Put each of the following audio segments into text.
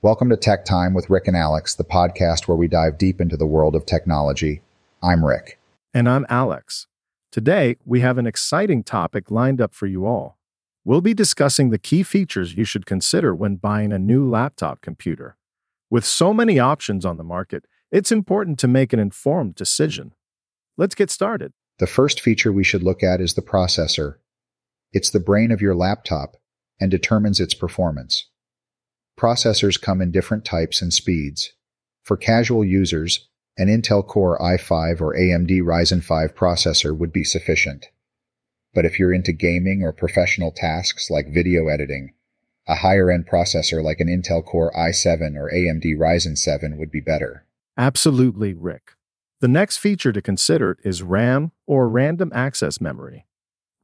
Welcome to Tech Time with Rick and Alex, the podcast where we dive deep into the world of technology. I'm Rick. And I'm Alex. Today, we have an exciting topic lined up for you all. We'll be discussing the key features you should consider when buying a new laptop computer. With so many options on the market, it's important to make an informed decision. Let's get started. The first feature we should look at is the processor. It's the brain of your laptop and determines its performance. Processors come in different types and speeds. For casual users, an Intel Core i5 or AMD Ryzen 5 processor would be sufficient. But if you're into gaming or professional tasks like video editing, a higher end processor like an Intel Core i7 or AMD Ryzen 7 would be better. Absolutely, Rick. The next feature to consider is RAM or random access memory.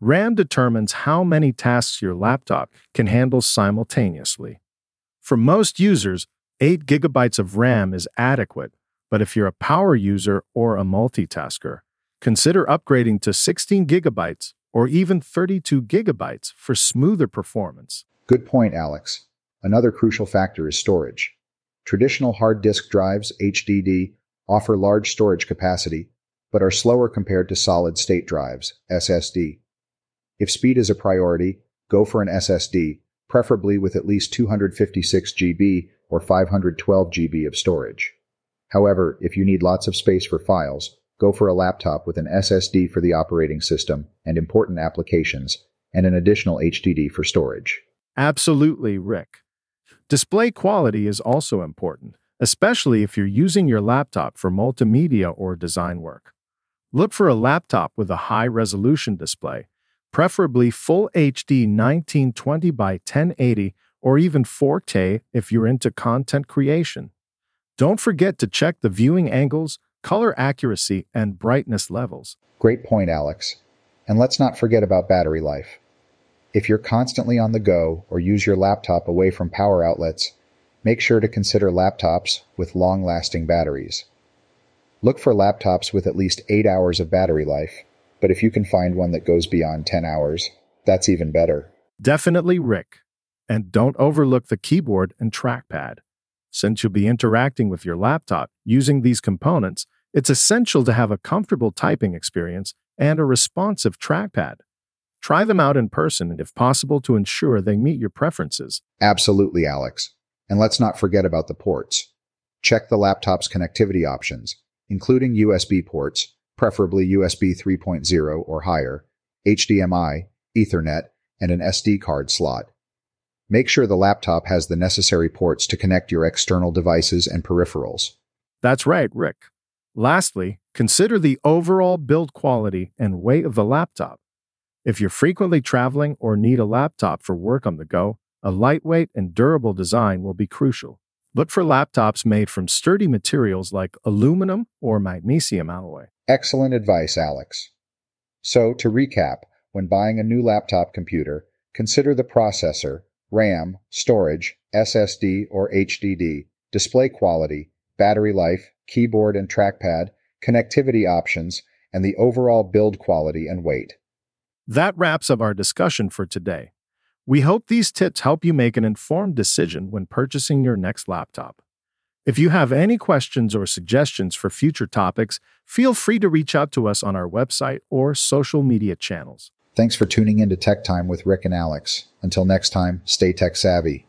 RAM determines how many tasks your laptop can handle simultaneously. For most users, 8 gigabytes of RAM is adequate, but if you're a power user or a multitasker, consider upgrading to 16 gigabytes or even 32 gigabytes for smoother performance. Good point, Alex. Another crucial factor is storage. Traditional hard disk drives, HDD, offer large storage capacity, but are slower compared to solid state drives, SSD. If speed is a priority, go for an SSD, preferably with at least 256 GB or 512 GB of storage. However, if you need lots of space for files, go for a laptop with an SSD for the operating system and important applications, and an additional HDD for storage. Absolutely, Rick. Display quality is also important especially if you're using your laptop for multimedia or design work. Look for a laptop with a high resolution display, preferably Full HD 1920 by 1080 or even 4K if you're into content creation. Don't forget to check the viewing angles, color accuracy, and brightness levels. Great point, Alex. And let's not forget about battery life. If you're constantly on the go or use your laptop away from power outlets, Make sure to consider laptops with long-lasting batteries. Look for laptops with at least 8 hours of battery life, but if you can find one that goes beyond 10 hours, that's even better. Definitely Rick. And don't overlook the keyboard and trackpad. Since you'll be interacting with your laptop using these components, it's essential to have a comfortable typing experience and a responsive trackpad. Try them out in person and, if possible, to ensure they meet your preferences. Absolutely, Alex. And let's not forget about the ports. Check the laptop's connectivity options, including USB ports, preferably USB 3.0 or higher, HDMI, Ethernet, and an SD card slot. Make sure the laptop has the necessary ports to connect your external devices and peripherals. That's right, Rick. Lastly, consider the overall build quality and weight of the laptop. If you're frequently traveling or need a laptop for work on the go, a lightweight and durable design will be crucial. Look for laptops made from sturdy materials like aluminum or magnesium alloy. Excellent advice, Alex. So, to recap, when buying a new laptop computer, consider the processor, RAM, storage, SSD or HDD, display quality, battery life, keyboard and trackpad, connectivity options, and the overall build quality and weight. That wraps up our discussion for today. We hope these tips help you make an informed decision when purchasing your next laptop. If you have any questions or suggestions for future topics, feel free to reach out to us on our website or social media channels. Thanks for tuning in to Tech Time with Rick and Alex. Until next time, stay tech savvy.